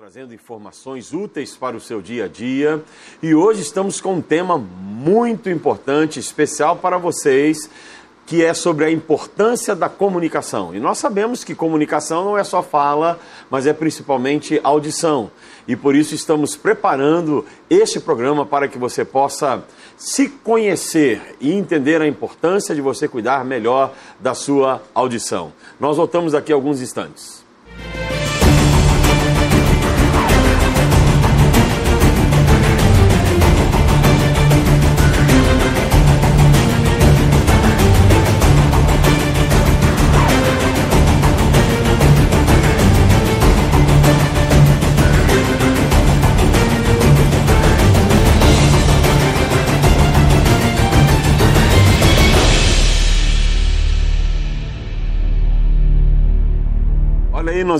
trazendo informações úteis para o seu dia a dia. E hoje estamos com um tema muito importante, especial para vocês, que é sobre a importância da comunicação. E nós sabemos que comunicação não é só fala, mas é principalmente audição. E por isso estamos preparando este programa para que você possa se conhecer e entender a importância de você cuidar melhor da sua audição. Nós voltamos daqui a alguns instantes.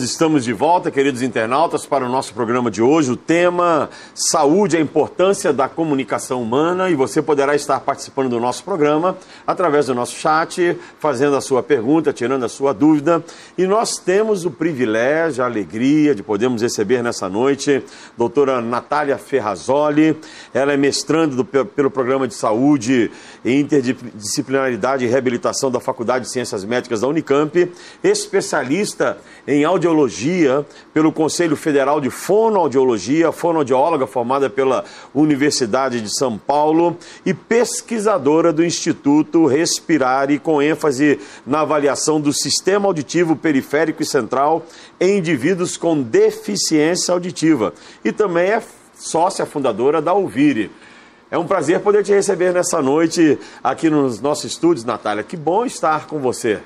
Nós estamos de volta, queridos internautas, para o nosso programa de hoje. O tema Saúde, a importância da comunicação humana. E você poderá estar participando do nosso programa através do nosso chat, fazendo a sua pergunta, tirando a sua dúvida. E nós temos o privilégio, a alegria de podermos receber nessa noite doutora Natália Ferrazoli. Ela é mestrando do, pelo Programa de Saúde e Interdisciplinaridade e Reabilitação da Faculdade de Ciências Médicas da Unicamp, especialista em audiologia pelo Conselho Federal de Fonoaudiologia, fonoaudióloga formada pela Universidade de São Paulo e pesquisadora do Instituto Respirare, com ênfase na avaliação do sistema auditivo periférico e central em indivíduos com deficiência auditiva. E também é sócia fundadora da Ouvire. É um prazer poder te receber nessa noite aqui nos nossos estúdios, Natália. Que bom estar com você.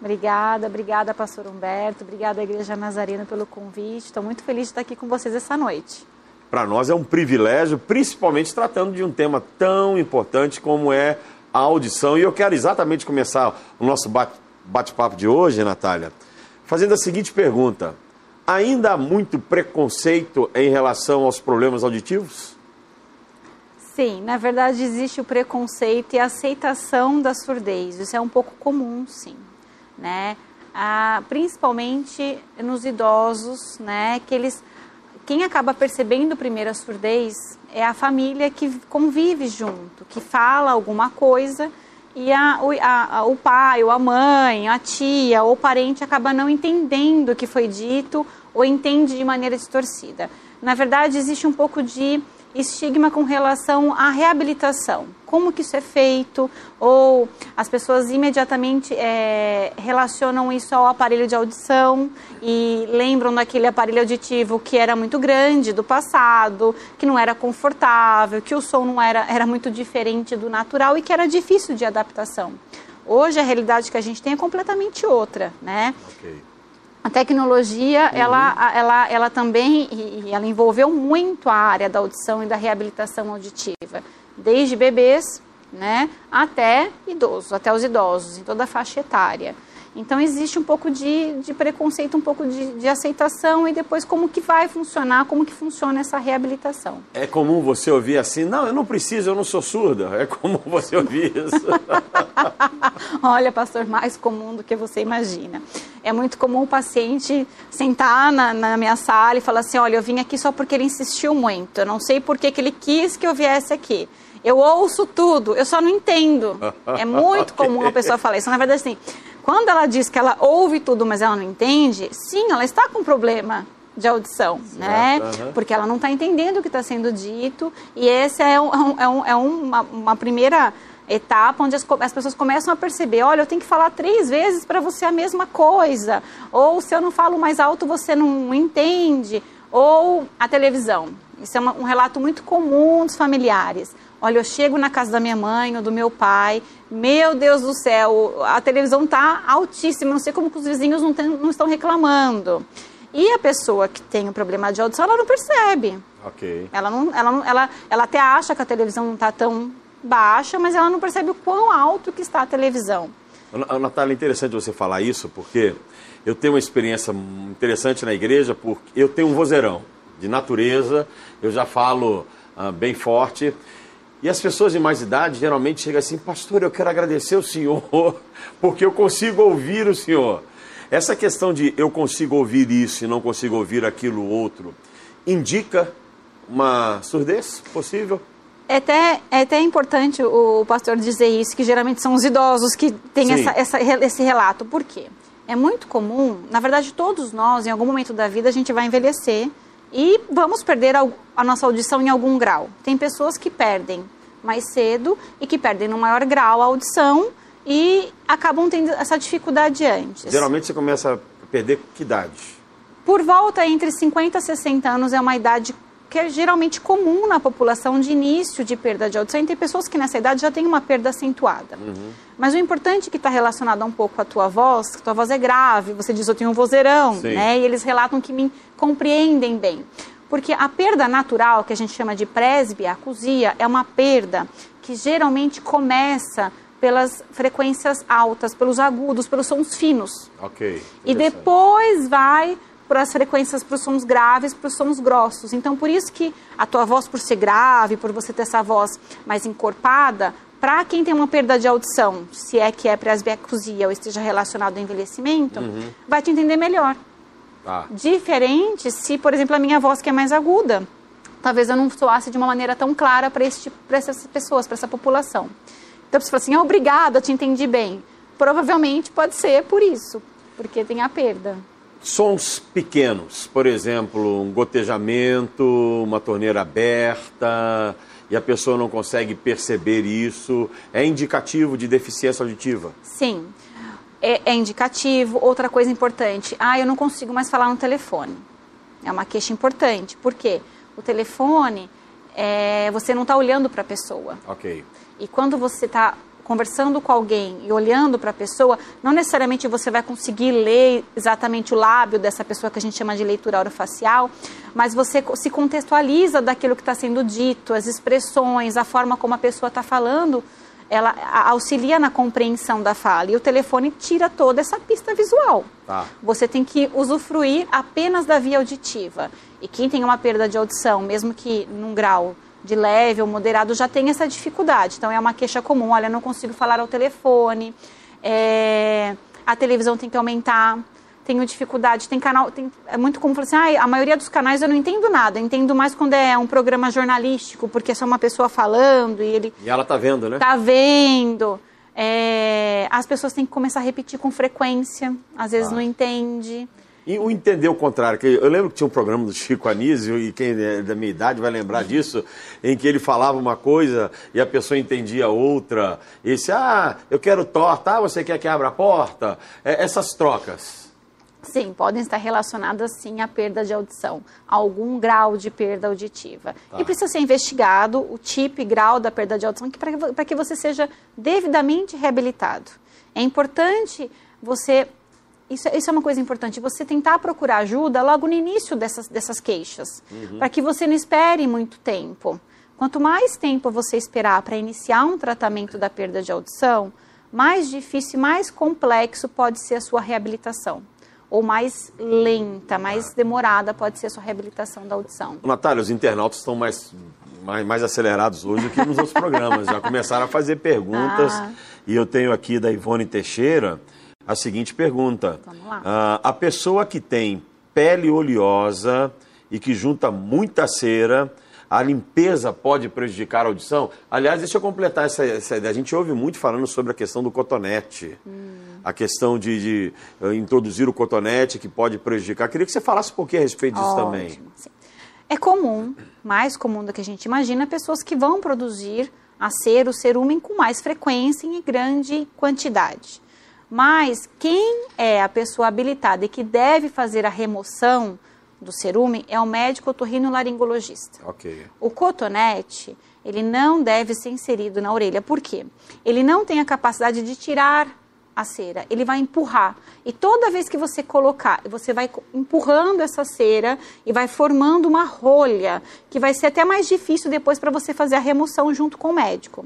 Obrigada, obrigada, pastor Humberto, obrigada, Igreja Nazarena, pelo convite. Estou muito feliz de estar aqui com vocês essa noite. Para nós é um privilégio, principalmente tratando de um tema tão importante como é a audição. E eu quero exatamente começar o nosso bate-papo de hoje, Natália, fazendo a seguinte pergunta: ainda há muito preconceito em relação aos problemas auditivos? Sim, na verdade existe o preconceito e a aceitação da surdez. Isso é um pouco comum, sim né? Ah, principalmente nos idosos, né? Que eles, quem acaba percebendo primeiro a surdez é a família que convive junto, que fala alguma coisa e a, a, o pai, ou a mãe, a tia ou o parente acaba não entendendo o que foi dito ou entende de maneira distorcida. Na verdade, existe um pouco de estigma com relação à reabilitação. Como que isso é feito? Ou as pessoas imediatamente é, relacionam isso ao aparelho de audição e lembram daquele aparelho auditivo que era muito grande do passado, que não era confortável, que o som não era, era muito diferente do natural e que era difícil de adaptação. Hoje a realidade que a gente tem é completamente outra, né? Okay. A tecnologia, uhum. ela, ela, ela também, e ela envolveu muito a área da audição e da reabilitação auditiva, desde bebês, né, até idosos, até os idosos, em toda a faixa etária. Então existe um pouco de, de preconceito, um pouco de, de, aceitação e depois como que vai funcionar, como que funciona essa reabilitação. É comum você ouvir assim, não, eu não preciso, eu não sou surda. É comum você ouvir isso. Olha, pastor, mais comum do que você imagina. É muito comum o paciente sentar na, na minha sala e falar assim, olha, eu vim aqui só porque ele insistiu muito, eu não sei por que, que ele quis que eu viesse aqui. Eu ouço tudo, eu só não entendo. É muito comum a pessoa falar isso. Na verdade, assim, quando ela diz que ela ouve tudo, mas ela não entende, sim, ela está com problema de audição, certo, né? Uhum. Porque ela não está entendendo o que está sendo dito e essa é, um, é, um, é uma, uma, primeira etapa onde as, as, pessoas começam a perceber, olha, eu tenho que falar três vezes para você a mesma coisa, ou se eu não falo mais alto você não entende, ou a televisão. Isso é uma, um relato muito comum dos familiares. Olha, eu chego na casa da minha mãe ou do meu pai, meu Deus do céu, a televisão está altíssima, não sei como que os vizinhos não, tem, não estão reclamando. E a pessoa que tem um problema de audição, ela não percebe. Ok. Ela, não, ela, não, ela, ela até acha que a televisão não está tão baixa, mas ela não percebe o quão alto que está a televisão. Natália, é interessante você falar isso, porque eu tenho uma experiência interessante na igreja, porque eu tenho um vozeirão de natureza, eu já falo ah, bem forte, e as pessoas de mais idade geralmente chegam assim, pastor, eu quero agradecer o senhor, porque eu consigo ouvir o senhor. Essa questão de eu consigo ouvir isso e não consigo ouvir aquilo outro, indica uma surdez possível? É até, é até importante o pastor dizer isso, que geralmente são os idosos que têm essa, essa, esse relato. Por quê? É muito comum, na verdade, todos nós, em algum momento da vida, a gente vai envelhecer e vamos perder a, nossa audição em algum grau. Tem pessoas que perdem mais cedo e que perdem no maior grau a audição e acabam tendo essa dificuldade antes. Geralmente você começa a perder que idade? Por volta entre 50 e 60 anos é uma idade que é geralmente comum na população de início de perda de audição. E tem pessoas que nessa idade já têm uma perda acentuada. Uhum. Mas o importante é que está relacionado um pouco com a tua voz, que tua voz é grave, você diz eu tenho um vozeirão, Sim. né? E eles relatam que me compreendem bem. Porque a perda natural, que a gente chama de presbiacusia, é uma perda que geralmente começa pelas frequências altas, pelos agudos, pelos sons finos. Ok. E depois vai para as frequências para os sons graves, para os sons grossos. Então, por isso que a tua voz, por ser grave, por você ter essa voz mais encorpada, para quem tem uma perda de audição, se é que é presbiacusia ou esteja relacionado ao envelhecimento, uhum. vai te entender melhor. Ah. Diferente se, por exemplo, a minha voz que é mais aguda, talvez eu não soasse de uma maneira tão clara para essas pessoas, para essa população. Então, você fala assim, obrigada, te entendi bem. Provavelmente pode ser por isso, porque tem a perda. Sons pequenos, por exemplo, um gotejamento, uma torneira aberta, e a pessoa não consegue perceber isso, é indicativo de deficiência auditiva? Sim, é, é indicativo. Outra coisa importante, ah, eu não consigo mais falar no telefone. É uma queixa importante. Por quê? O telefone, é, você não está olhando para a pessoa. Ok. E quando você está conversando com alguém e olhando para a pessoa, não necessariamente você vai conseguir ler exatamente o lábio dessa pessoa que a gente chama de leitura orofacial, mas você se contextualiza daquilo que está sendo dito, as expressões, a forma como a pessoa está falando, ela auxilia na compreensão da fala. E o telefone tira toda essa pista visual. Tá. Você tem que usufruir apenas da via auditiva. E quem tem uma perda de audição, mesmo que num grau de leve ou moderado já tem essa dificuldade. Então é uma queixa comum, olha, não consigo falar ao telefone, é, a televisão tem que aumentar, tenho dificuldade, tem canal, tem, é muito comum falar assim, ah, a maioria dos canais eu não entendo nada, eu entendo mais quando é um programa jornalístico, porque é só uma pessoa falando e ele... E ela tá vendo, né? Tá vendo. É, as pessoas têm que começar a repetir com frequência, às vezes ah. não entende. E o entender o contrário, que eu lembro que tinha um programa do Chico Anísio, e quem é da minha idade vai lembrar disso, em que ele falava uma coisa e a pessoa entendia outra. E disse, ah, eu quero torta, ah, você quer que abra a porta? É, essas trocas. Sim, podem estar relacionadas sim à perda de audição, a algum grau de perda auditiva. Tá. E precisa ser investigado o tipo e grau da perda de audição para que você seja devidamente reabilitado. É importante você isso, isso, é uma coisa importante, você tentar procurar ajuda logo no início dessas, dessas queixas, uhum. para que você não espere muito tempo. Quanto mais tempo você esperar para iniciar um tratamento da perda de audição, mais difícil e mais complexo pode ser a sua reabilitação. Ou mais lenta, mais demorada pode ser a sua reabilitação da audição. Natália, os internautas estão mais, mais, mais acelerados hoje do que nos outros programas. Já começaram a fazer perguntas. Ah. E eu tenho aqui da Ivone Teixeira a seguinte pergunta: ah, A pessoa que tem pele oleosa e que junta muita cera, a limpeza pode prejudicar a audição? Aliás, deixa eu completar essa, essa ideia. A gente ouve muito falando sobre a questão do cotonete. Hum. A questão de, de uh, introduzir o cotonete que pode prejudicar. Queria que você falasse um pouquinho a respeito disso Ótimo. também. É comum, mais comum do que a gente imagina, pessoas que vão produzir a cera, o cerumen com mais frequência e em grande quantidade. Mas quem é a pessoa habilitada e que deve fazer a remoção do cerume é o médico otorrinolaringologista. Ok. O cotonete, ele não deve ser inserido na orelha. Por quê? Ele não tem a capacidade de tirar a cera, ele vai empurrar. E toda vez que você colocar, você vai empurrando essa cera e vai formando uma rolha, que vai ser até mais difícil depois para você fazer a remoção junto com o médico.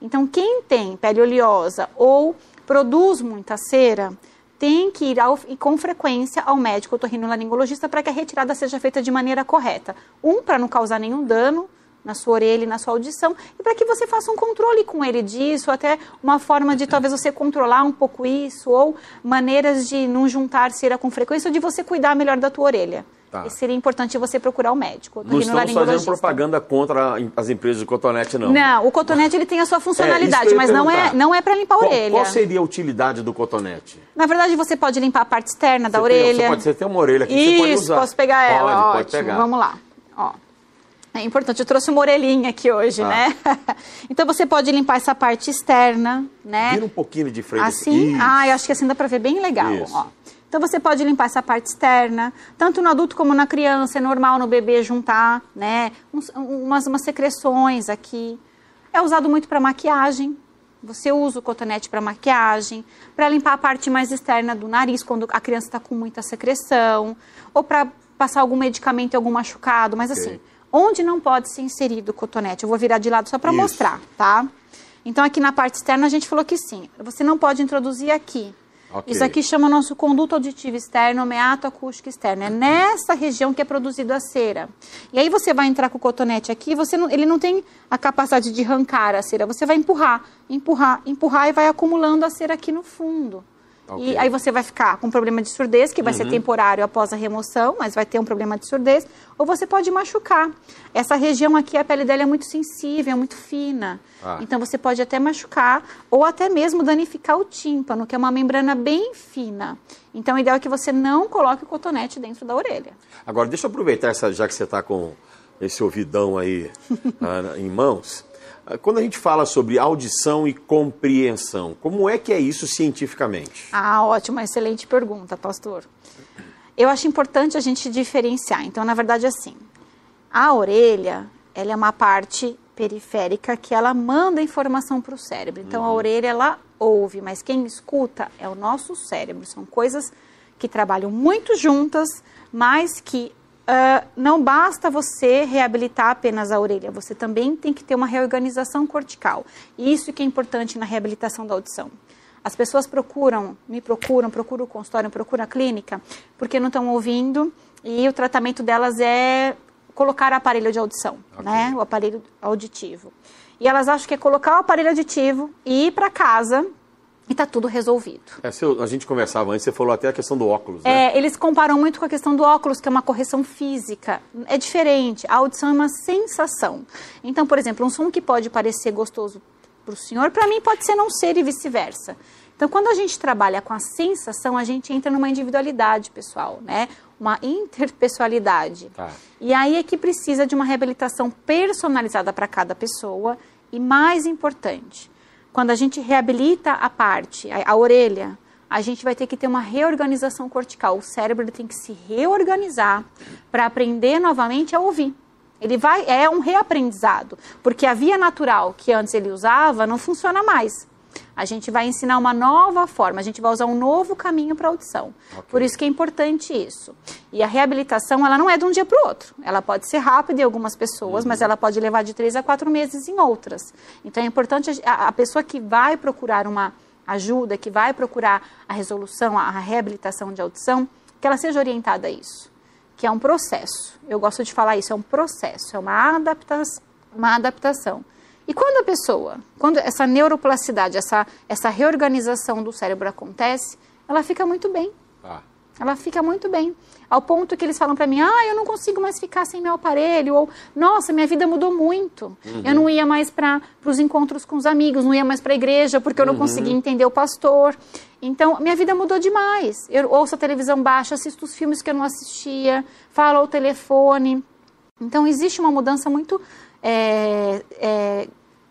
Então, quem tem pele oleosa ou produz muita cera, tem que ir ao, com frequência ao médico otorrinolaringologista para que a retirada seja feita de maneira correta. Um, para não causar nenhum dano na sua orelha e na sua audição, e para que você faça um controle com ele disso, até uma forma de talvez você controlar um pouco isso, ou maneiras de não juntar cera com frequência, ou de você cuidar melhor da tua orelha. Tá. E seria importante você procurar o médico. Não estamos fazendo propaganda contra as empresas de cotonete, não. Não, o cotonete ele tem a sua funcionalidade, é, mas não é, não é para limpar a qual, orelha. Qual seria a utilidade do cotonete? Na verdade, você pode limpar a parte externa da você orelha. Tem, você pode ter uma orelha aqui Isso, você pode usar. posso pegar ela, pode, ótimo. Pode pegar. Vamos lá. Ó. É importante, eu trouxe uma orelhinha aqui hoje, ah. né? então você pode limpar essa parte externa, né? Vira um pouquinho de frente. Assim? Isso. Ah, eu acho que assim dá para ver bem legal, Isso. ó. Então você pode limpar essa parte externa, tanto no adulto como na criança, é normal no bebê juntar, né? Umas, umas secreções aqui. É usado muito para maquiagem. Você usa o cotonete para maquiagem, para limpar a parte mais externa do nariz quando a criança está com muita secreção, ou para passar algum medicamento em algum machucado, mas okay. assim, onde não pode ser inserido o cotonete? Eu vou virar de lado só para mostrar, tá? Então aqui na parte externa a gente falou que sim. Você não pode introduzir aqui, Okay. Isso aqui chama nosso conduto auditivo externo, meato acústico externo. É nessa região que é produzida a cera. E aí você vai entrar com o cotonete aqui, você não, ele não tem a capacidade de arrancar a cera. Você vai empurrar, empurrar, empurrar e vai acumulando a cera aqui no fundo. Okay. E aí você vai ficar com problema de surdez, que vai uhum. ser temporário após a remoção, mas vai ter um problema de surdez, ou você pode machucar. Essa região aqui, a pele dela é muito sensível, é muito fina. Ah. Então você pode até machucar, ou até mesmo danificar o tímpano, que é uma membrana bem fina. Então o ideal é que você não coloque o cotonete dentro da orelha. Agora, deixa eu aproveitar, essa, já que você está com esse ouvidão aí ah, em mãos. Ah, quando a gente fala sobre audição e compreensão, como é que é isso cientificamente? Ah, ótima, excelente pergunta, pastor. Eu acho importante a gente diferenciar. Então, na verdade, assim, a orelha, ela é uma parte periférica que ela manda informação para o cérebro. Então, uhum. a orelha, ela ouve, mas quem escuta é o nosso cérebro. São coisas que trabalham muito juntas, mas que Uh, não basta você reabilitar apenas a orelha, você também tem que ter uma reorganização cortical. Isso que é importante na reabilitação da audição. As pessoas procuram, me procuram, procuram o consultório, procuram a clínica, porque não estão ouvindo e o tratamento delas é colocar aparelho de audição, okay. né? O aparelho auditivo. E elas acham que é colocar o aparelho auditivo e ir para casa e está tudo resolvido. É, a gente conversava antes, você falou até a questão do óculos, né? É, eles comparam muito com a questão do óculos, que é uma correção física. É diferente, a audição é uma sensação. Então, por exemplo, um som que pode parecer gostoso para o senhor, para mim pode ser não ser e vice-versa. Então, quando a gente trabalha com a sensação, a gente entra numa individualidade pessoal, né? Uma interpessoalidade. Tá. E aí é que precisa de uma reabilitação personalizada para cada pessoa e mais importante, quando a gente reabilita a parte, a, a orelha, a gente vai ter que ter uma reorganização cortical. O cérebro tem que se reorganizar para aprender novamente a ouvir. Ele vai é um reaprendizado, porque a via natural que antes ele usava não funciona mais. A gente vai ensinar uma nova forma, a gente vai usar um novo caminho para audição. Okay. Por isso que é importante isso. E a reabilitação, ela não é de um dia para o outro. Ela pode ser rápida em algumas pessoas, uhum. mas ela pode levar de três a quatro meses em outras. Então é importante a, a pessoa que vai procurar uma ajuda, que vai procurar a resolução, a reabilitação de audição, que ela seja orientada a isso. Que é um processo. Eu gosto de falar isso, é um processo, é uma adaptação. Uma adaptação. E quando a pessoa, quando essa neuroplasticidade, essa, essa reorganização do cérebro acontece, ela fica muito bem. Ah. Ela fica muito bem. Ao ponto que eles falam para mim, ah, eu não consigo mais ficar sem meu aparelho, ou, nossa, minha vida mudou muito. Uhum. Eu não ia mais para os encontros com os amigos, não ia mais para a igreja, porque eu não uhum. conseguia entender o pastor. Então, minha vida mudou demais. Eu ouço a televisão baixa, assisto os filmes que eu não assistia, falo ao telefone. Então, existe uma mudança muito é, é,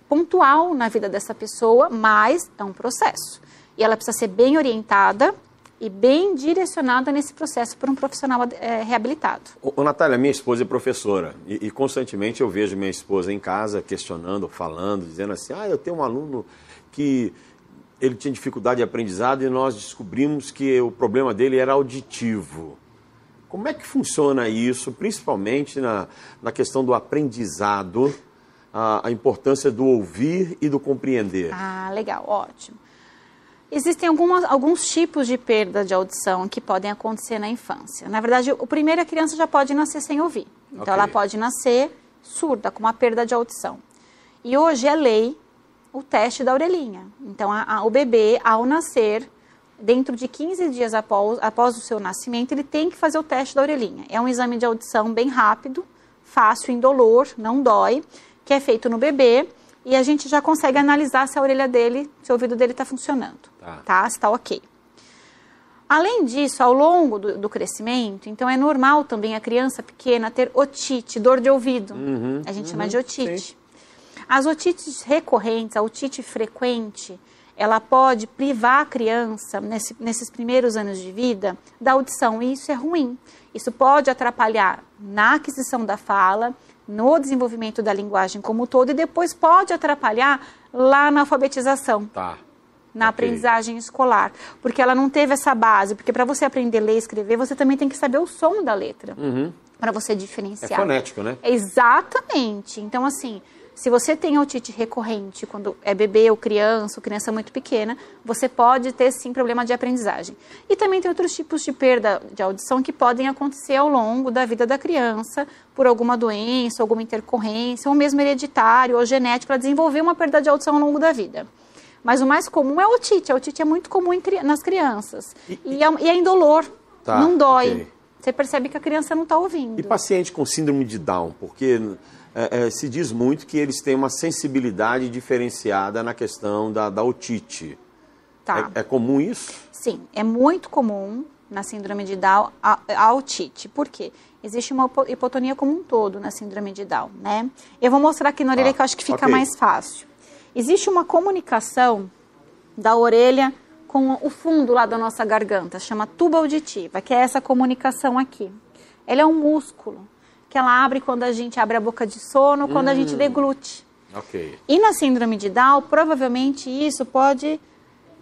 pontual na vida dessa pessoa, mas é um processo. E ela precisa ser bem orientada e bem direcionada nesse processo por um profissional é, reabilitado. Ô, Natália, minha esposa é professora e, e, constantemente eu vejo minha esposa em casa questionando, falando, dizendo assim, ah, eu tenho um aluno que ele tinha dificuldade de aprendizado e nós descobrimos que o problema dele era auditivo. Como é que funciona isso, principalmente na, na questão do aprendizado, a, a importância do ouvir e do compreender? Ah, legal, ótimo. Existem algumas, alguns tipos de perda de audição que podem acontecer na infância. Na verdade, o primeiro a criança já pode nascer sem ouvir. Então, okay. ela pode nascer surda, com uma perda de audição. E hoje é lei o teste da orelhinha. Então, a, a, o bebê, ao nascer, dentro de 15 dias após, após o seu nascimento, ele tem que fazer o teste da orelhinha. É um exame de audição bem rápido, fácil, indolor, não dói, que é feito no bebê e a gente já consegue analisar se a orelha dele, se o ouvido dele está funcionando, tá. tá? Se está ok. Além disso, ao longo do, do, crescimento, então é normal também a criança pequena ter otite, dor de ouvido. Uhum, a gente uhum, chama de otite. Sim. As otites recorrentes, a otite frequente, ela pode privar a criança, nesse, nesses primeiros anos de vida, da audição, e isso é ruim. Isso pode atrapalhar na aquisição da fala, no desenvolvimento da linguagem como um todo, e depois pode atrapalhar lá na alfabetização. Tá na okay. aprendizagem escolar, porque ela não teve essa base, porque para você aprender a ler e escrever, você também tem que saber o som da letra, uhum. para você diferenciar. É fonético, né? Exatamente. Então, assim, se você tem otite recorrente quando é bebê ou criança, ou criança muito pequena, você pode ter sim problema de aprendizagem. E também tem outros tipos de perda de audição que podem acontecer ao longo da vida da criança por alguma doença, alguma intercorrência, ou mesmo hereditário ou genético, para desenvolver uma perda de audição ao longo da vida. Mas o mais comum é o otite. A otite é muito comum nas crianças. E, e, é, e é indolor, tá, não dói. Okay. Você percebe que a criança não está ouvindo. E paciente com síndrome de Down, porque é, é, se diz muito que eles têm uma sensibilidade diferenciada na questão da, da otite. Tá. É, é, comum isso? Sim, é muito comum na síndrome de Down a, a otite. Por quê? Existe uma hipotonia como um todo na síndrome de Down, né? Eu vou mostrar aqui na orelha ah, que eu acho que fica okay. mais fácil. Existe uma comunicação da orelha com o fundo lá da nossa garganta, chama tuba auditiva, que é essa comunicação aqui. Ela é um músculo que ela abre quando a gente abre a boca de sono, quando hum. a gente hum. deglute. Ok. E na síndrome de Down, provavelmente isso pode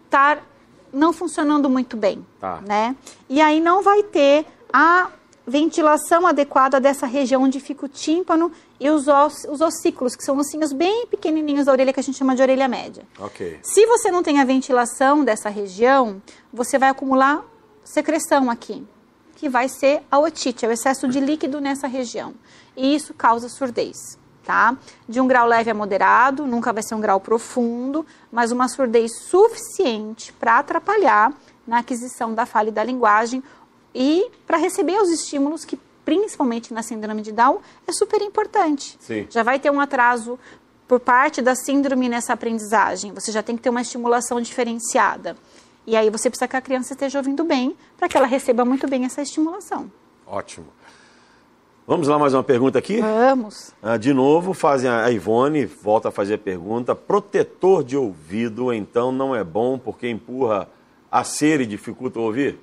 estar não funcionando muito bem, tá. né? E aí não vai ter a ventilação adequada dessa região onde fica o tímpano e os, os, os ossículos, que são ossinhos bem pequenininhos da orelha que a gente chama de orelha média. Ok. Se você não tem a ventilação dessa região, você vai acumular secreção aqui que vai ser a otite, é o excesso de líquido nessa região. E isso causa surdez, tá? De um grau leve a moderado, nunca vai ser um grau profundo, mas uma surdez suficiente para atrapalhar na aquisição da fala e da linguagem e para receber os estímulos que, principalmente na síndrome de Down, é super importante. Sim. Já vai ter um atraso por parte da síndrome nessa aprendizagem. Você já tem que ter uma estimulação diferenciada. E aí você precisa que a criança esteja ouvindo bem para que ela receba muito bem essa estimulação. Ótimo. Vamos lá mais uma pergunta aqui? Vamos. Ah, de novo, fazem a Ivone, volta a fazer a pergunta. Protetor de ouvido, então, não é bom porque empurra a cera e dificulta ouvir?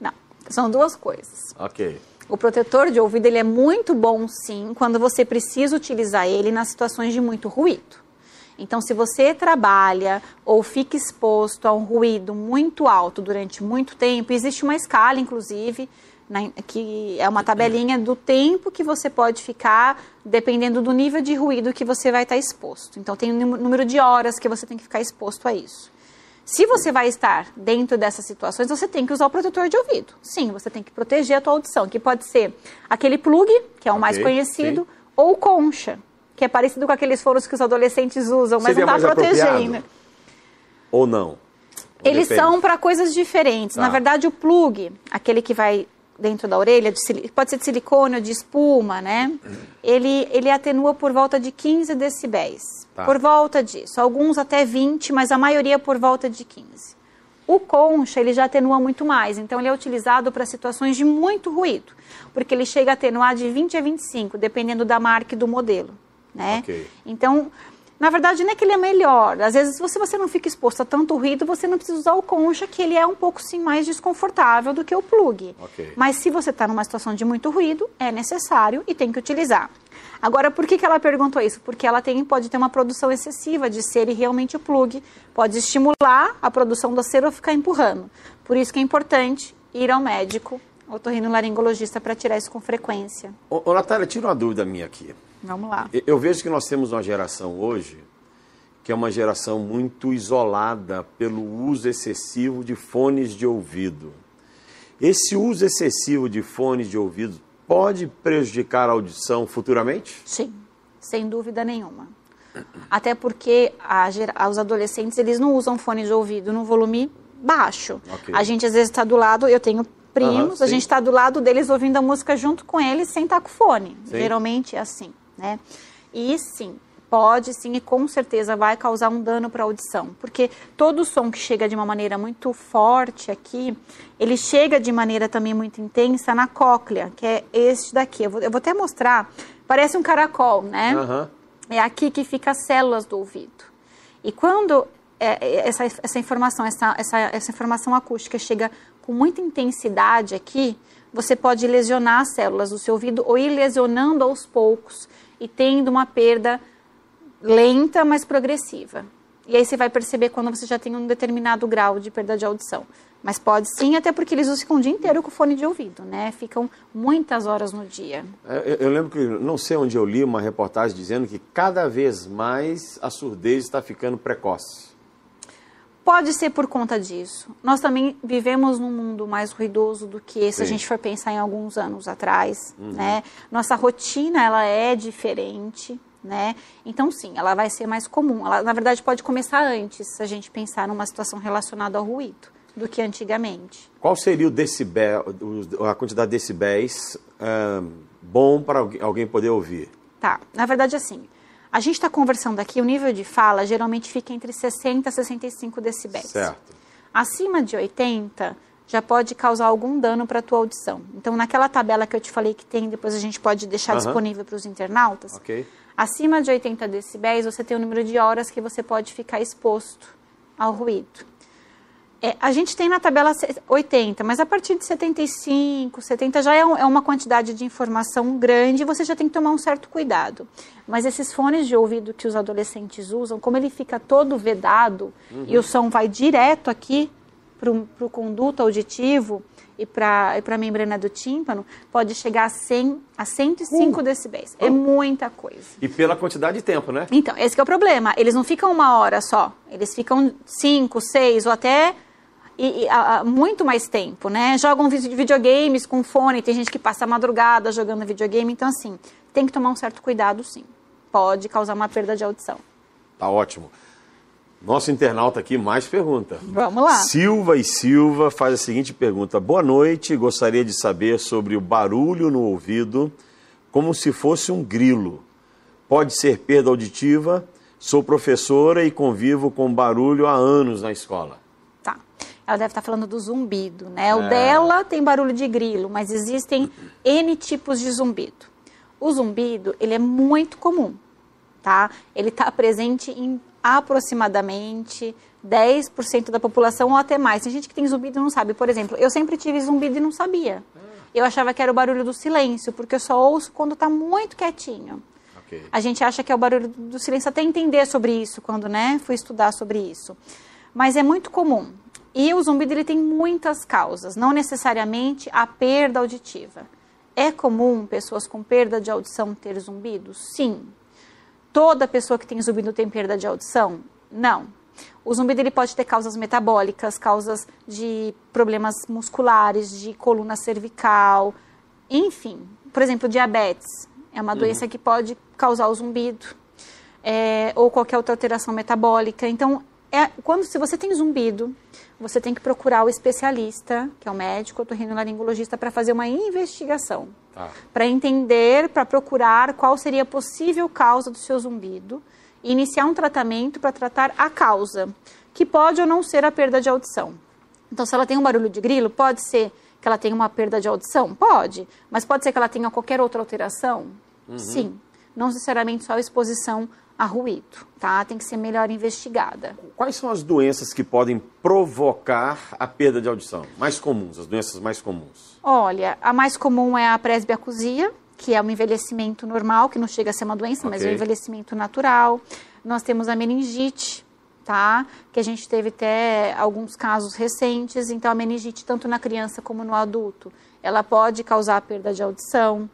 Não, são duas coisas. Ok. O protetor de ouvido ele é muito bom, sim, quando você precisa utilizar ele nas situações de muito ruído. Então, se você trabalha ou fica exposto a um ruído muito alto durante muito tempo, existe uma escala, inclusive, né, que é uma tabelinha do tempo que você pode ficar, dependendo do nível de ruído que você vai estar exposto. Então, tem um número de horas que você tem que ficar exposto a isso. Se você vai estar dentro dessas situações, você tem que usar o protetor de ouvido. Sim, você tem que proteger a tua audição, que pode ser aquele plug, que é o okay, mais conhecido, sim. ou concha que é parecido com aqueles foros que os adolescentes usam, mas Seria não está protegendo. Ou não? Eles depende. são para coisas diferentes. Tá. Na verdade, o plug, aquele que vai dentro da orelha, de, pode ser de silicone ou de espuma, né? Ele, ele atenua por volta de 15 decibéis. Tá. Por volta disso. Alguns até 20, mas a maioria por volta de 15. O concha, ele já atenua muito mais, então ele é utilizado para situações de muito ruído, porque ele chega a atenuar de 20 a 25, dependendo da marca e do modelo né? Okay. Então, na verdade, não é que ele é melhor. Às vezes, se você não fica exposto a tanto ruído, você não precisa usar o concha, que ele é um pouco sim mais desconfortável do que o plug. Okay. Mas se você está numa situação de muito ruído, é necessário e tem que utilizar. Agora, por que, que ela perguntou isso? Porque ela tem, pode ter uma produção excessiva de cera e realmente o plug pode estimular a produção da cera ou ficar empurrando. Por isso que é importante ir ao médico, otorrinolaringologista, para tirar isso com frequência. Ô, ô Natália, tira uma dúvida minha aqui. Vamos lá. Eu vejo que nós temos uma geração hoje que é uma geração muito isolada pelo uso excessivo de fones de ouvido. Esse uso excessivo de fones de ouvido pode prejudicar a audição futuramente? Sim, sem dúvida nenhuma. Até porque a, os adolescentes eles não usam fone de ouvido no volume baixo. Okay. A gente às vezes está do lado, eu tenho primos, a gente está do lado deles ouvindo a música junto com eles sem estar com fone. Sim. Geralmente é assim, né? E sim, pode sim e com certeza vai causar um dano para a audição, porque todo som que chega de uma maneira muito forte aqui, ele chega de maneira também muito intensa na cóclea, que é este daqui. Eu vou, eu vou até mostrar, parece um caracol, né? Uhum. É aqui que fica as células do ouvido. E quando é, é, essa, essa informação, essa, essa, essa informação acústica chega com muita intensidade aqui, você pode lesionar as células do seu ouvido ou ir lesionando aos poucos e tendo uma perda lenta, mas progressiva. E aí você vai perceber quando você já tem um determinado grau de perda de audição. Mas pode sim, até porque eles ficam o dia inteiro com fone de ouvido, né? Ficam muitas horas no dia. É, eu, eu lembro que, não sei onde eu li uma reportagem dizendo que cada vez mais a surdez está ficando precoce. Pode ser por conta disso. Nós também vivemos num mundo mais ruidoso do que se a gente for pensar em alguns anos atrás, uhum. né? Nossa rotina ela é diferente, né? Então sim, ela vai ser mais comum. Ela na verdade pode começar antes, se a gente pensar numa situação relacionada ao ruído, do que antigamente. Qual seria o decibel, a quantidade de decibéis bom para alguém poder ouvir? Tá. Na verdade assim, a gente está conversando aqui, o nível de fala geralmente fica entre 60 e 65 decibéis. Certo. Acima de 80 já pode causar algum dano para a tua audição. Então, naquela tabela que eu te falei que tem, depois a gente pode deixar uh -huh. disponível para os internautas. Okay. Acima de 80 decibéis, você tem o número de horas que você pode ficar exposto ao ruído. É, a gente tem na tabela 80, mas a partir de 75, 70 já é, um, é, uma quantidade de informação grande e você já tem que tomar um certo cuidado. Mas esses fones de ouvido que os adolescentes usam, como ele fica todo vedado uhum. e o som vai direto aqui para o conduto auditivo e para a membrana do tímpano, pode chegar a 100 a 105 uh. decibéis. É muita coisa. E pela quantidade de tempo, né? Então, esse é o problema. Eles não ficam uma hora só. Eles ficam 5, 6 ou até e, e a, muito mais tempo, né? Jogam videogames com fone, tem gente que passa a madrugada jogando videogame, então assim, tem que tomar um certo cuidado sim. Pode causar uma perda de audição. Tá ótimo. Nosso internauta aqui mais pergunta. Vamos lá. Silva e Silva faz a seguinte pergunta: Boa noite, gostaria de saber sobre o barulho no ouvido, como se fosse um grilo. Pode ser perda auditiva? Sou professora e convivo com barulho há anos na escola ela deve estar falando do zumbido, né? O é. dela tem barulho de grilo, mas existem N tipos de zumbido. O zumbido, ele é muito comum, tá? Ele está presente em aproximadamente 10% da população ou até mais. Tem gente que tem zumbido e não sabe. Por exemplo, eu sempre tive zumbido e não sabia. Eu achava que era o barulho do silêncio, porque eu só ouço quando está muito quietinho. Okay. A gente acha que é o barulho do silêncio, até entender sobre isso, quando né, fui estudar sobre isso. Mas é muito comum. E o zumbido ele tem muitas causas, não necessariamente a perda auditiva. É comum pessoas com perda de audição ter zumbido? Sim. Toda pessoa que tem zumbido tem perda de audição? Não. O zumbido ele pode ter causas metabólicas, causas de problemas musculares, de coluna cervical, enfim. Por exemplo, diabetes é uma uhum. doença que pode causar o zumbido, é, ou qualquer outra alteração metabólica. Então, é, quando se você tem zumbido, você tem que procurar o especialista, que é o médico otorrinolaringologista, para fazer uma investigação. Tá. Para entender, para procurar qual seria a possível causa do seu zumbido e iniciar um tratamento para tratar a causa, que pode ou não ser a perda de audição. Então, se ela tem um barulho de grilo, pode ser que ela tenha uma perda de audição? Pode. Mas pode ser que ela tenha qualquer outra alteração? Uhum. Sim. Não necessariamente só exposição a ruído, tá? Tem que ser melhor investigada. Quais são as doenças que podem provocar a perda de audição? Mais comuns, as doenças mais comuns? Olha, a mais comum é a presbiacusia, que é um envelhecimento normal, que não chega a ser uma doença, okay. mas é um envelhecimento natural. Nós temos a meningite, tá? Que a gente teve até alguns casos recentes. Então, a meningite, tanto na criança como no adulto, ela pode causar perda de audição.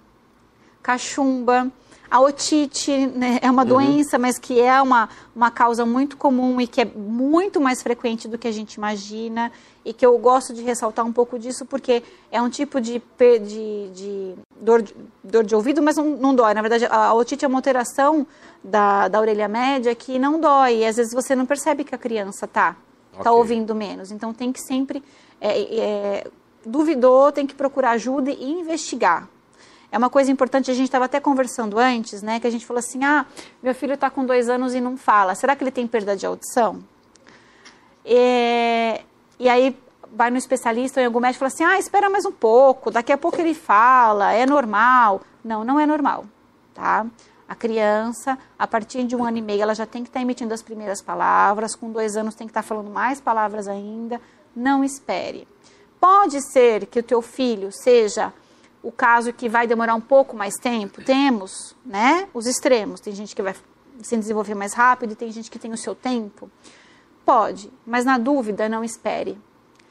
Cachumba, A otite né, é uma uhum. doença, mas que é uma, uma causa muito comum e que é muito mais frequente do que a gente imagina. E que eu gosto de ressaltar um pouco disso porque é um tipo de, de, de dor, dor de ouvido, mas não, não dói. Na verdade, a otite é uma alteração da, da orelha média que não dói. E às vezes você não percebe que a criança está okay. tá ouvindo menos. Então tem que sempre. É, é, duvidou, tem que procurar ajuda e investigar. É uma coisa importante, a gente estava até conversando antes, né? Que a gente falou assim: ah, meu filho está com dois anos e não fala. Será que ele tem perda de audição? E, e aí vai no especialista ou em algum médico e fala assim: ah, espera mais um pouco, daqui a pouco ele fala, é normal. Não, não é normal, tá? A criança, a partir de um ano e meio, ela já tem que estar tá emitindo as primeiras palavras, com dois anos tem que estar tá falando mais palavras ainda. Não espere. Pode ser que o teu filho seja o caso que vai demorar um pouco mais tempo, temos, né, os extremos. Tem gente que vai se desenvolver mais rápido e tem gente que tem o seu tempo. Pode, mas na dúvida não espere.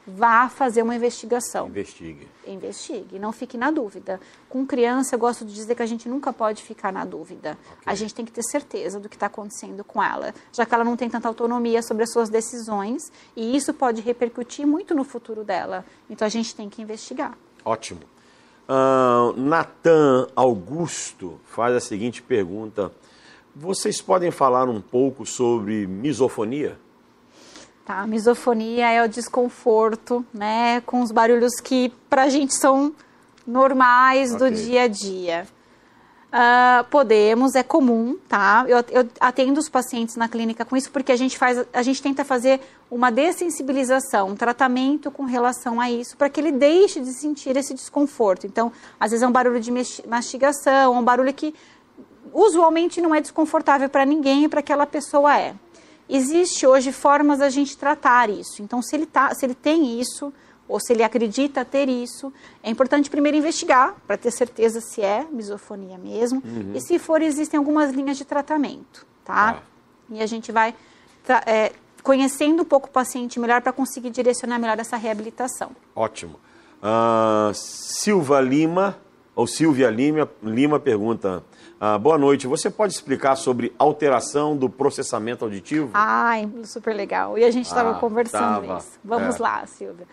Vá fazer uma investigação. Investigue. Investigue, não fique na dúvida. Com criança, eu gosto de dizer que a gente nunca pode ficar na dúvida. Okay. A gente tem que ter certeza do que está acontecendo com ela, já que ela não tem tanta autonomia sobre as suas decisões e isso pode repercutir muito no futuro dela. Então a gente tem que investigar. Ótimo. Uh, Natan Augusto faz a seguinte pergunta: Vocês podem falar um pouco sobre misofonia? Tá, a misofonia é o desconforto, né, com os barulhos que para a gente são normais okay. do dia a dia. Uh, podemos, é comum, tá? Eu, eu, atendo os pacientes na clínica com isso porque a gente faz, a gente tenta fazer uma dessensibilização, um tratamento com relação a isso para que ele deixe de sentir esse desconforto. Então, às vezes é um barulho de mastigação, um barulho que usualmente não é desconfortável para ninguém e para aquela pessoa é. Existe hoje formas da gente tratar isso. Então, se ele, tá, se ele tem isso, ou se ele acredita ter isso, é importante primeiro investigar para ter certeza se é misofonia mesmo. Uhum. E se for, existem algumas linhas de tratamento, tá? Ah. E a gente vai é, conhecendo um pouco o paciente melhor para conseguir direcionar melhor essa reabilitação. Ótimo. Uh, Silva Lima, ou Silvia Lima, Lima pergunta: ah, boa noite. Você pode explicar sobre alteração do processamento auditivo? Ai, super legal. E a gente estava ah, conversando tava. isso. Vamos é. lá, Silvia.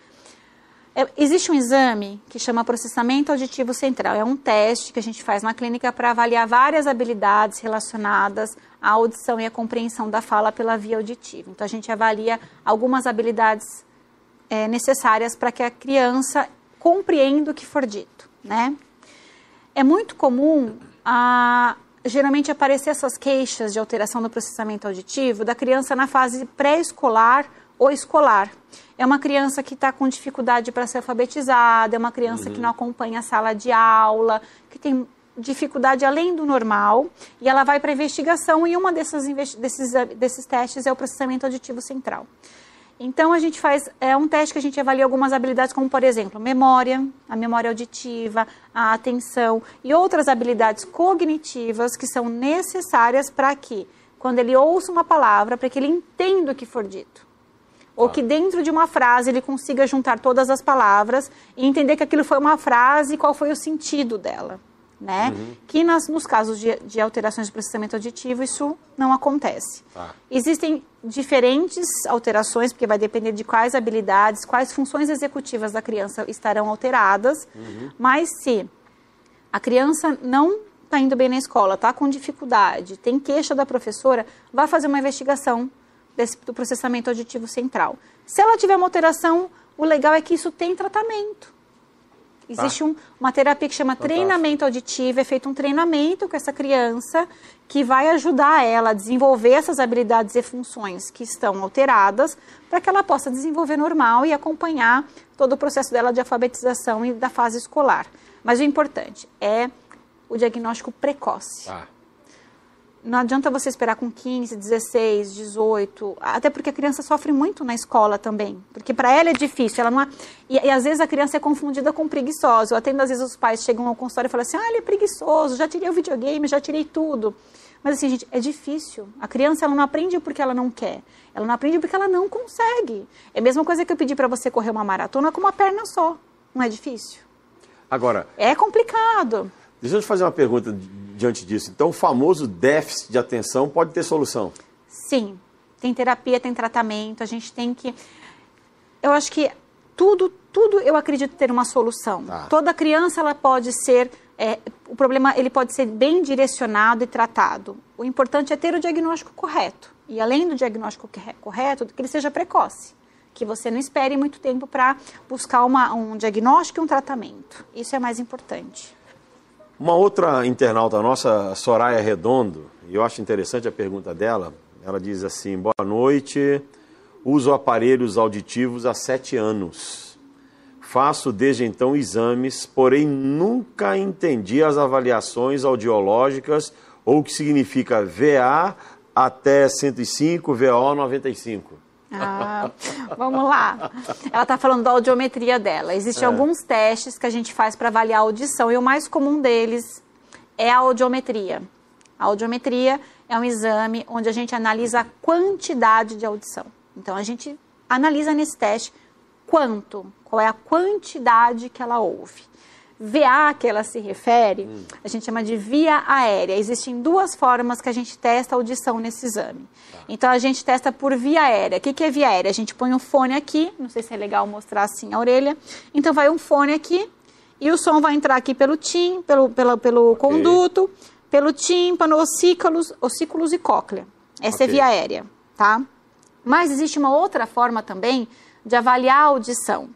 É, existe um exame que chama processamento auditivo central. É um teste que a gente faz na clínica para avaliar várias habilidades relacionadas à audição e à compreensão da fala pela via auditiva. Então, a gente avalia algumas habilidades é, necessárias para que a criança compreenda o que for dito, né? É muito comum a, geralmente aparecer essas queixas de alteração do processamento auditivo da criança na fase pré-escolar ou escolar. É uma criança que está com dificuldade para ser alfabetizada, é uma criança uhum. que não acompanha a sala de aula, que tem dificuldade além do normal, e ela vai para investigação e uma dessas, desses, desses testes é o processamento auditivo central. Então a gente faz é um teste que a gente avalia algumas habilidades como por exemplo memória, a memória auditiva, a atenção e outras habilidades cognitivas que são necessárias para que quando ele ouça uma palavra, para que ele entenda o que for dito. Ou que dentro de uma frase ele consiga juntar todas as palavras e entender que aquilo foi uma frase e qual foi o sentido dela né? Uhum. Que nas, nos casos de, de, alterações de processamento auditivo isso não acontece. Ah. Existem diferentes alterações, porque vai depender de quais habilidades, quais funções executivas da criança estarão alteradas, uhum. mas se a criança não está indo bem na escola, está com dificuldade, tem queixa da professora, vá fazer uma investigação desse, do processamento auditivo central. Se ela tiver uma alteração, o legal é que isso tem tratamento. Existe tá. um, uma terapia que chama Fantástico. treinamento auditivo, é feito um treinamento com essa criança que vai ajudar ela a desenvolver essas habilidades e funções que estão alteradas para que ela possa desenvolver normal e acompanhar todo o processo dela de alfabetização e da fase escolar. Mas o importante é o diagnóstico precoce. Ah não adianta você esperar com 15, 16, 18, até porque a criança sofre muito na escola também, porque para ela é difícil, ela não e, e, às vezes a criança é confundida com preguiçoso. Eu atendo às vezes os pais chegam ao consultório e falam assim: "Ah, ele é preguiçoso, já tirei o videogame, já tirei tudo". Mas assim, gente, é difícil. A criança ela não aprende porque ela não quer. Ela não aprende porque ela não consegue. É a mesma coisa que eu pedi para você correr uma maratona com uma perna só. Não é difícil? Agora, é complicado. Deixa eu te fazer uma pergunta diante disso? Então, o famoso déficit de atenção pode ter solução? Sim. Tem terapia, tem tratamento. A gente tem que. Eu acho que tudo, tudo eu acredito ter uma solução. Tá. Toda criança ela pode ser. é, o problema ele pode ser bem direcionado e tratado. O importante é ter o diagnóstico correto. E além do diagnóstico corre- correto, que ele seja precoce. Que você não espere muito tempo para buscar uma, um diagnóstico e um tratamento. Isso é mais importante. Uma outra internauta nossa, Soraya Redondo, e eu acho interessante a pergunta dela. Ela diz assim: Boa noite, uso aparelhos auditivos há sete anos. Faço desde então exames, porém nunca entendi as avaliações audiológicas ou o que significa VA até 105, VO 95. Ah, vamos lá. Ela está falando da audiometria dela. Existem alguns testes que a gente faz para avaliar a audição e o mais comum deles é a audiometria. A audiometria é um exame onde a gente analisa a quantidade de audição. Então a gente analisa nesse teste quanto, qual é a quantidade que ela ouve. VA que ela se refere, a gente chama de via aérea. Existem duas formas que a gente testa a audição nesse exame. Então a gente testa por via aérea. O que, que é via aérea? A gente põe um fone aqui, não sei se é legal mostrar assim a orelha. Então vai um fone aqui e o som vai entrar aqui pelo tim, pelo, pelo, pelo conduto, pelo tímpano, ossículos, ossículos e cóclea. Essa é Ok. via aérea, tá? Mas existe uma outra forma também de avaliar a audição.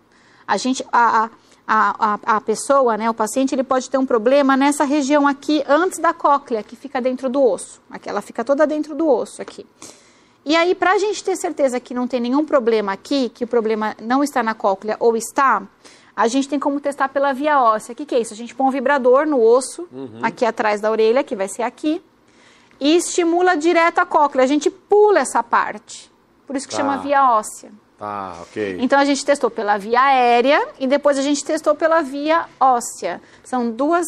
A gente, a, a, a, a- a pessoa, né, o paciente, ele pode ter um problema nessa região aqui antes da cóclea, que fica dentro do osso. Aqui, ela fica toda dentro do osso aqui. E aí, para a gente ter certeza que não tem nenhum problema aqui, que o problema não está na cóclea ou está, a gente tem como testar pela via óssea. O que, que é isso? A gente põe um vibrador no osso, aqui atrás da orelha, que vai ser aqui, e estimula direto a cóclea. A gente pula essa parte. Por isso que Tá. chama via óssea. Tá, ok. Então a gente testou pela via aérea e depois a gente testou pela via óssea. São duas,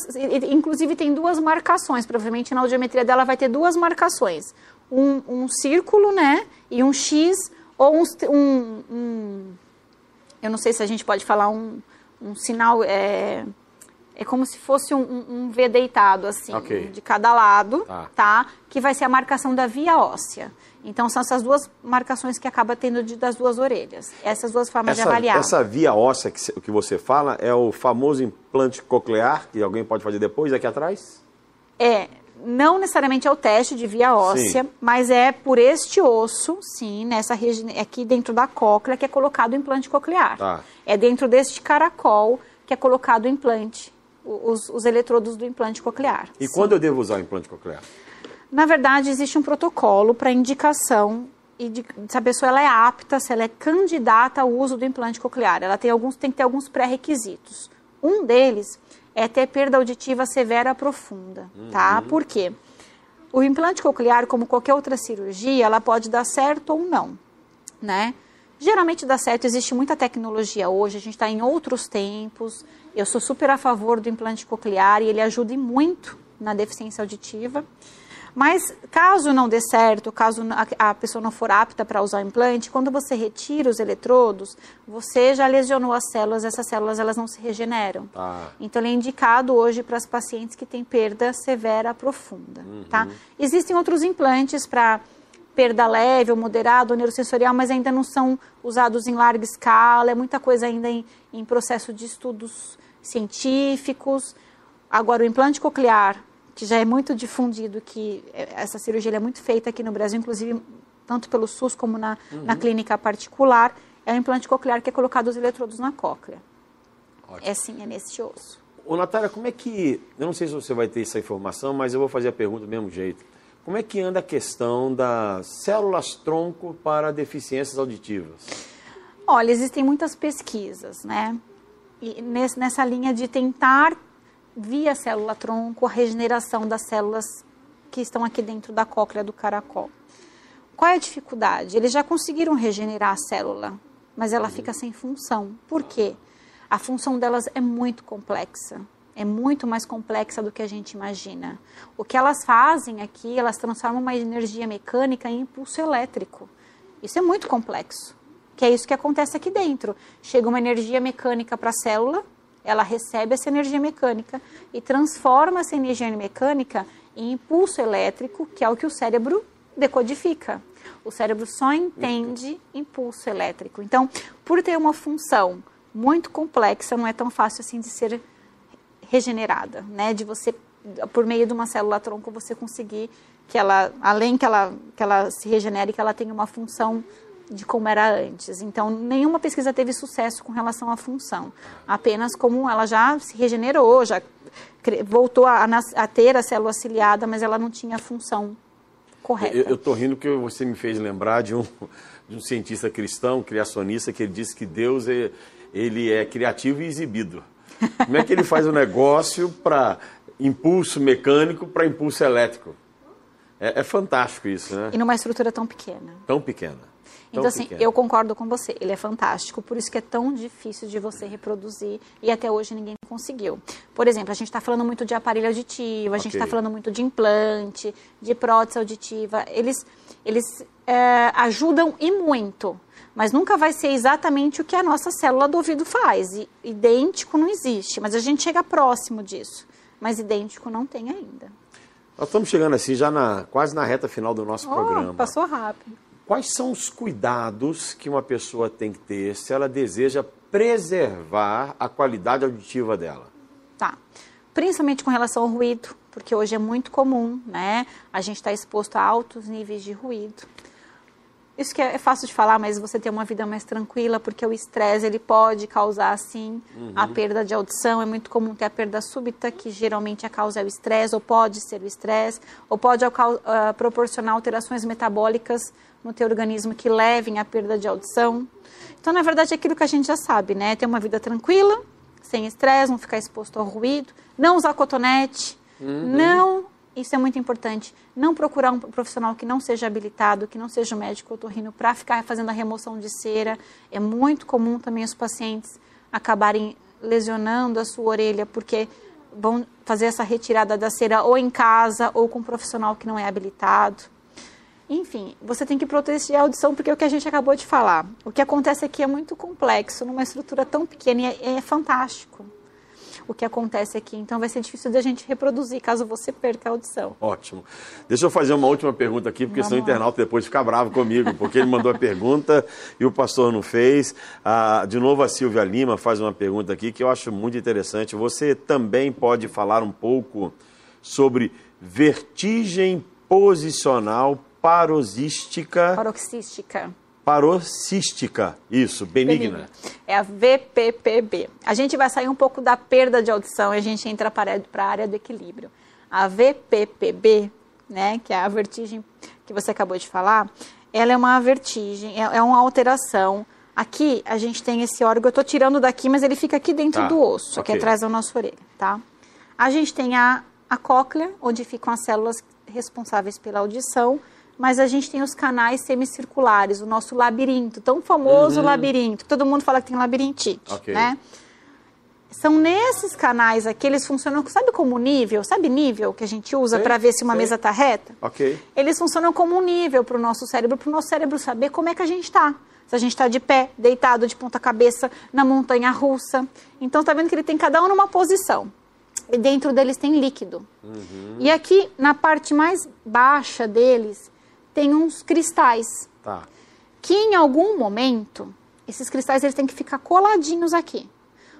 inclusive tem duas marcações. Provavelmente na audiometria dela vai ter duas marcações: um, um círculo, né, e um X ou um, um- um- eu não sei se a gente pode falar um, um sinal é, é como se fosse um, um- V deitado assim, Ok. de cada lado, Tá. tá? Que vai ser a marcação da via óssea. Então são essas duas marcações que acaba tendo de- das duas orelhas. Essas duas formas de Essa, avaliar. essa via óssea que, que você fala é o famoso implante coclear, que alguém pode fazer depois, aqui atrás? É, não necessariamente é o teste de via óssea, Sim. mas é por este osso, sim, nessa região, aqui dentro da cóclea, que é colocado o implante coclear. Tá. É dentro deste caracol que é colocado o implante, os, os eletrodos do implante coclear. E Sim. quando eu devo usar o implante coclear? Na verdade, existe um protocolo para indicação e de, se a pessoa ela é apta, se ela é candidata ao uso do implante coclear. Ela tem alguns, tem que ter alguns pré-requisitos. Um deles é ter perda auditiva severa profunda, tá? Por quê? O implante coclear, como qualquer outra cirurgia, ela pode dar certo ou não, né? Geralmente dá certo, existe muita tecnologia hoje, a gente está em outros tempos. Eu sou super a favor do implante coclear e ele ajuda muito na deficiência auditiva. Mas caso não dê certo, caso a, pessoa não for apta para usar o implante, quando você retira os eletrodos, você já lesionou as células, essas células elas não se regeneram. Tá. Então ele é indicado hoje para as pacientes que têm perda severa profunda, tá? Existem outros implantes para perda leve ou moderada ou neurosensorial, mas ainda não são usados em larga escala, é muita coisa ainda em, em processo de estudos científicos. Agora, o implante coclear, que já é muito difundido, que eh, essa cirurgia é muito feita aqui no Brasil, inclusive tanto pelo SUS como na, na clínica particular, é o implante coclear que é colocado os eletrodos na cóclea. Ótimo. É sim, é nesse osso. Ô, Natália, como é que. Eu não sei se você vai ter essa informação, mas eu vou fazer a pergunta do mesmo jeito. Como é que anda a questão das células-tronco para deficiências auditivas? Olha, existem muitas pesquisas, né? E nessa linha de tentar, via célula-tronco, a regeneração das células que estão aqui dentro da cóclea do caracol. Qual é a dificuldade? Eles já conseguiram regenerar a célula, mas ela fica sem função. Por quê? A função delas é muito complexa. É muito mais complexa do que a gente imagina. O que elas fazem aqui, elas transformam uma energia mecânica em impulso elétrico. Isso é muito complexo. Que é isso que acontece aqui dentro. Chega uma energia mecânica para a célula, ela recebe essa energia mecânica e transforma essa energia mecânica em impulso elétrico, que é o que o cérebro decodifica. O cérebro só entende impulso elétrico. Então, por ter uma função muito complexa, não é tão fácil assim de ser regenerada, né? De você, por meio de uma célula tronco, você conseguir que ela, além que ela, que ela se regenere, que ela tenha uma função de como era antes. Então, nenhuma pesquisa teve sucesso com relação à função. Apenas como ela já se regenerou, já voltou a, a ter a célula ciliada, mas ela não tinha a função correta. Eu estou rindo porque você me fez lembrar de um, de um cientista cristão, criacionista, que ele disse que Deus é, ele é criativo e exibido. Como é que ele faz o um negócio para impulso mecânico para impulso elétrico? É, é, fantástico isso, né? E numa estrutura tão pequena. Tão pequena. Tão então, assim, pequena. eu concordo com você. Ele é fantástico, por isso que é tão difícil de você reproduzir e até hoje ninguém conseguiu. Por exemplo, a gente está falando muito de aparelho auditivo, a okay. gente está falando muito de implante, de prótese auditiva. Eles, eles é, ajudam e muito, mas nunca vai ser exatamente o que a nossa célula do ouvido faz. E, idêntico não existe, mas a gente chega próximo disso. Mas idêntico não tem ainda. Nós estamos chegando assim já na, quase na reta final do nosso oh, programa. Passou rápido. Quais são os cuidados que uma pessoa tem que ter se ela deseja preservar a qualidade auditiva dela? Tá. Principalmente com relação ao ruído, porque hoje é muito comum, né? A gente está exposto a altos níveis de ruído. Isso que é, é, fácil de falar, mas você ter uma vida mais tranquila, porque o estresse ele pode causar sim uhum. a perda de audição. É muito comum ter a perda súbita, que geralmente a causa é o estresse, ou pode ser o estresse, ou pode uh, proporcionar alterações metabólicas no teu organismo que levem à perda de audição. Então, na verdade, é aquilo que a gente já sabe, né? Ter uma vida tranquila, sem estresse, não ficar exposto ao ruído, não usar cotonete, uhum. não isso é muito importante. Não procurar um profissional que não seja habilitado, que não seja um médico otorrino, para ficar fazendo a remoção de cera. É muito comum também os pacientes acabarem lesionando a sua orelha, porque vão fazer essa retirada da cera ou em casa ou com um profissional que não é habilitado. Enfim, você tem que proteger a audição, porque é o que a gente acabou de falar. O que acontece aqui é muito complexo, numa estrutura tão pequena, e é, é fantástico o que acontece aqui. Então vai ser difícil de a gente reproduzir caso você perca a audição. Ótimo. Deixa eu fazer uma última pergunta aqui, porque Vamos senão o internauta depois fica bravo comigo, porque ele mandou a pergunta e o pastor não fez. Ah, de novo, a Silvia Lima faz uma pergunta aqui que eu acho muito interessante. Você também pode falar um pouco sobre vertigem posicional paroxística. Paroxística paroxística. Isso, benigna. benigna. É a VPPB. A gente vai sair um pouco da perda de audição e a gente entra para a área do equilíbrio. A VPPB, né, que é a vertigem que você acabou de falar, ela é uma vertigem, é, é uma alteração. Aqui a gente tem esse órgão, eu estou tirando daqui, mas ele fica aqui dentro tá. do osso, okay. aqui atrás da nossa orelha, tá? A gente tem a, a cóclea, onde ficam as células responsáveis pela audição, mas a gente tem os canais semicirculares, o nosso labirinto, tão famoso uhum. labirinto, todo mundo fala que tem labirintite, okay. né? São nesses canais aqui, eles funcionam, sabe como nível? Sabe nível que a gente usa para ver se uma sei. mesa está reta? Ok. Eles funcionam como um nível para o nosso cérebro, para o nosso cérebro saber como é que a gente está. Se a gente está de pé, deitado, de ponta cabeça, na montanha russa. Então, tá vendo que ele tem cada um numa posição. E dentro deles tem líquido. Uhum. E aqui, na parte mais baixa deles, tem uns cristais. Tá. Que em algum momento, esses cristais eles têm que ficar coladinhos aqui.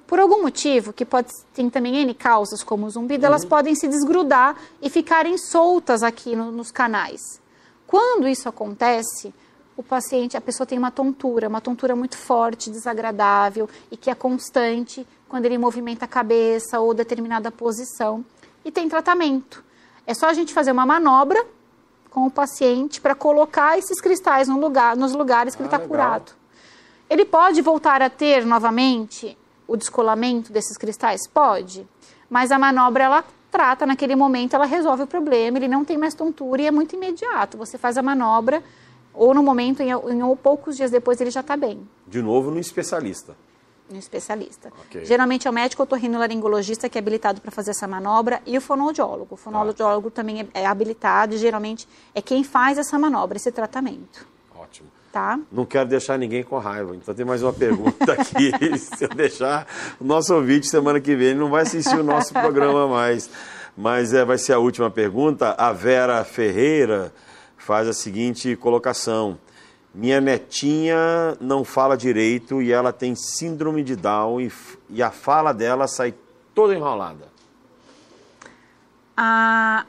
Por algum motivo, que pode tem também N causas, como o zumbido, uhum. elas podem se desgrudar e ficarem soltas aqui no, nos canais. Quando isso acontece, o paciente, a pessoa tem uma tontura, uma tontura muito forte, desagradável e que é constante quando ele movimenta a cabeça ou determinada posição. E tem tratamento. É só a gente fazer uma manobra com o paciente para colocar esses cristais no lugar, nos lugares que ah, ele está curado. Ele pode voltar a ter novamente o descolamento desses cristais? Pode. Mas a manobra, ela trata naquele momento, ela resolve o problema, ele não tem mais tontura e é muito imediato. Você faz a manobra, ou no momento, em, em poucos dias depois, ele já está bem. De novo no especialista um especialista. Okay. Geralmente é o médico otorrinolaringologista que é habilitado para fazer essa manobra e o fonoaudiólogo. O fonoaudiólogo tá. também é, é, habilitado e geralmente é quem faz essa manobra, esse tratamento. Ótimo. Tá? Não quero deixar ninguém com raiva, então tem mais uma pergunta aqui. Se eu deixar, o nosso ouvinte semana que vem ele não vai assistir o nosso programa mais. Mas é, vai ser a última pergunta. A Vera Ferreira faz a seguinte colocação. Minha netinha não fala direito e ela tem síndrome de Down e, e a fala dela sai toda enrolada. A,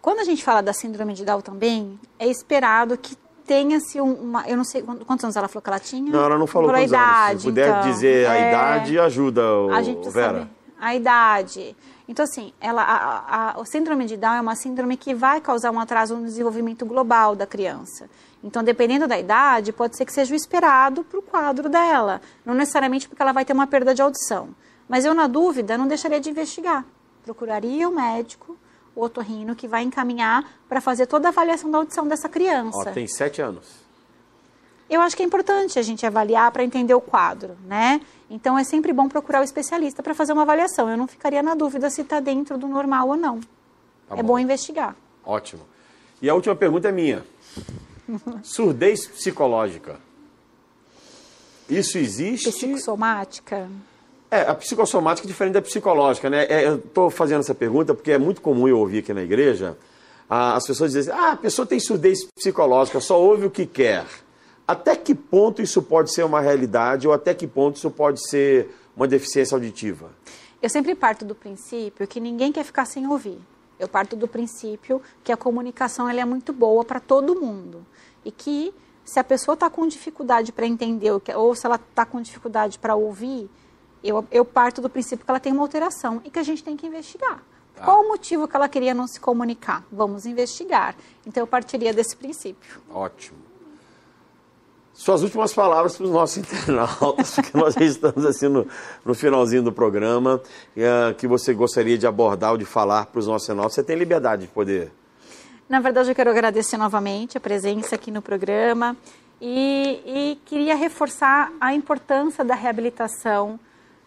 quando a gente fala da síndrome de Down também, é esperado que tenha-se uma. Eu não sei quantos anos ela falou que ela tinha. Não, ela não falou quantos idade, anos. Se puder então, dizer a é, idade, ajuda, o, A gente Vera. saber a idade. Então, assim, ela, a, a, o síndrome de Down é uma síndrome que vai causar um atraso no desenvolvimento global da criança. Então, dependendo da idade, pode ser que seja o esperado para o quadro dela. Não necessariamente porque ela vai ter uma perda de audição. Mas eu, na dúvida, não deixaria de investigar. Procuraria o médico, o otorrino, que vai encaminhar para fazer toda a avaliação da audição dessa criança. Ó, tem sete anos. Eu acho que é importante a gente avaliar para entender o quadro, né? Então é sempre bom procurar o especialista para fazer uma avaliação. Eu não ficaria na dúvida se está dentro do normal ou não. Tá é bom. bom investigar. Ótimo. E a última pergunta é minha. Surdez psicológica. Isso existe? Psicossomática? É, a psicossomática é diferente da psicológica, né? É, eu estou fazendo essa pergunta porque é muito comum eu ouvir aqui na igreja ah, as pessoas dizem ah, a pessoa tem surdez psicológica, só ouve o que quer. Até que ponto isso pode ser uma realidade ou até que ponto isso pode ser uma deficiência auditiva? Eu sempre parto do princípio que ninguém quer ficar sem ouvir. Eu parto do princípio que a comunicação ela é muito boa para todo mundo e que se a pessoa está com dificuldade para entender que- ou se ela está com dificuldade para ouvir, eu, eu parto do princípio que ela tem uma alteração e que a gente tem que investigar. Tá. Qual o motivo que ela queria não se comunicar? Vamos investigar. Então eu partiria desse princípio. Ótimo. Suas últimas palavras para os nossos internautas, porque nós já estamos assim no, no finalzinho do programa, eh, que você gostaria de abordar ou de falar para os nossos internautas. Você tem liberdade de poder. Na verdade, eu quero agradecer novamente a presença aqui no programa e, e queria reforçar a importância da reabilitação,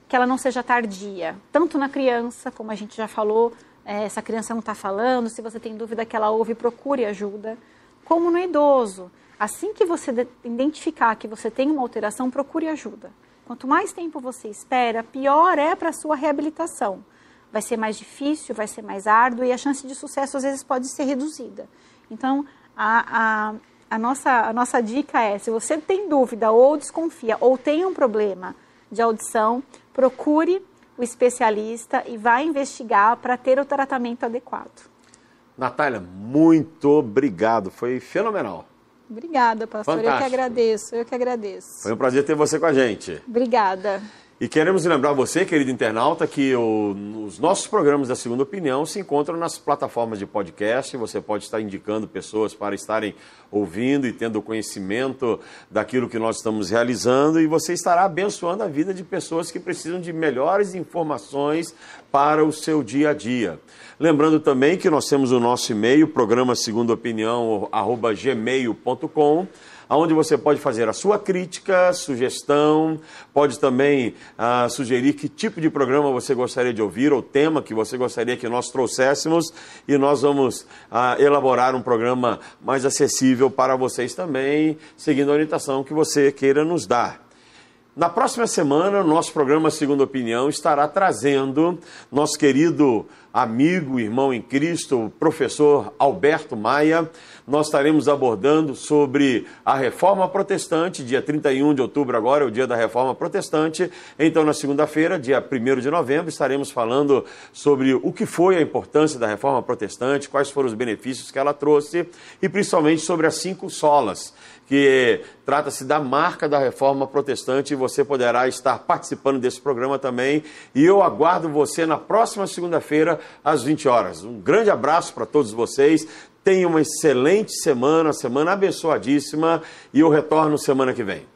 que ela não seja tardia, tanto na criança, como a gente já falou, eh, essa criança não está falando, se você tem dúvida que ela ouve, procure ajuda, como no idoso. Assim que você de- identificar que você tem uma alteração, procure ajuda. Quanto mais tempo você espera, pior é para a sua reabilitação vai ser mais difícil, vai ser mais árduo e a chance de sucesso às vezes pode ser reduzida. Então, a, a, a, nossa, a nossa dica é: se você tem dúvida ou desconfia ou tem um problema de audição, procure o especialista e vá investigar para ter o tratamento adequado. Natália, muito obrigado. Foi fenomenal. Obrigada, pastor. Eu que Fantástico. agradeço, eu que agradeço. Foi um prazer ter você com a gente. Obrigada. E queremos lembrar você, querido internauta, que o- os nossos programas da Segunda Opinião se encontram nas plataformas de podcast. Você pode estar indicando pessoas para estarem ouvindo e tendo conhecimento daquilo que nós estamos realizando. E você estará abençoando a vida de pessoas que precisam de melhores informações para o seu dia a dia. Lembrando também que nós temos o nosso e-mail, programa segunda opinião, arroba gmail.com onde você pode fazer a sua crítica, sugestão, pode também ah, sugerir que tipo de programa você gostaria de ouvir ou tema que você gostaria que nós trouxéssemos e nós vamos ah, elaborar um programa mais acessível para vocês também, seguindo a orientação que você queira nos dar. Na próxima semana, nosso programa Segunda Opinião estará trazendo nosso querido amigo, irmão em Cristo, professor Alberto Maia. Nós estaremos abordando sobre a Reforma Protestante, dia 31 de outubro agora é o dia da Reforma Protestante. Então, na segunda-feira, dia 1 de novembro, estaremos falando sobre o que foi a importância da Reforma Protestante, quais foram os benefícios que ela trouxe e principalmente sobre as cinco solas que trata-se da marca da reforma protestante e você poderá estar participando desse programa também. E eu aguardo você na próxima segunda-feira, às 20 horas. Um grande abraço para todos vocês. Tenha uma excelente semana, semana abençoadíssima e eu retorno semana que vem.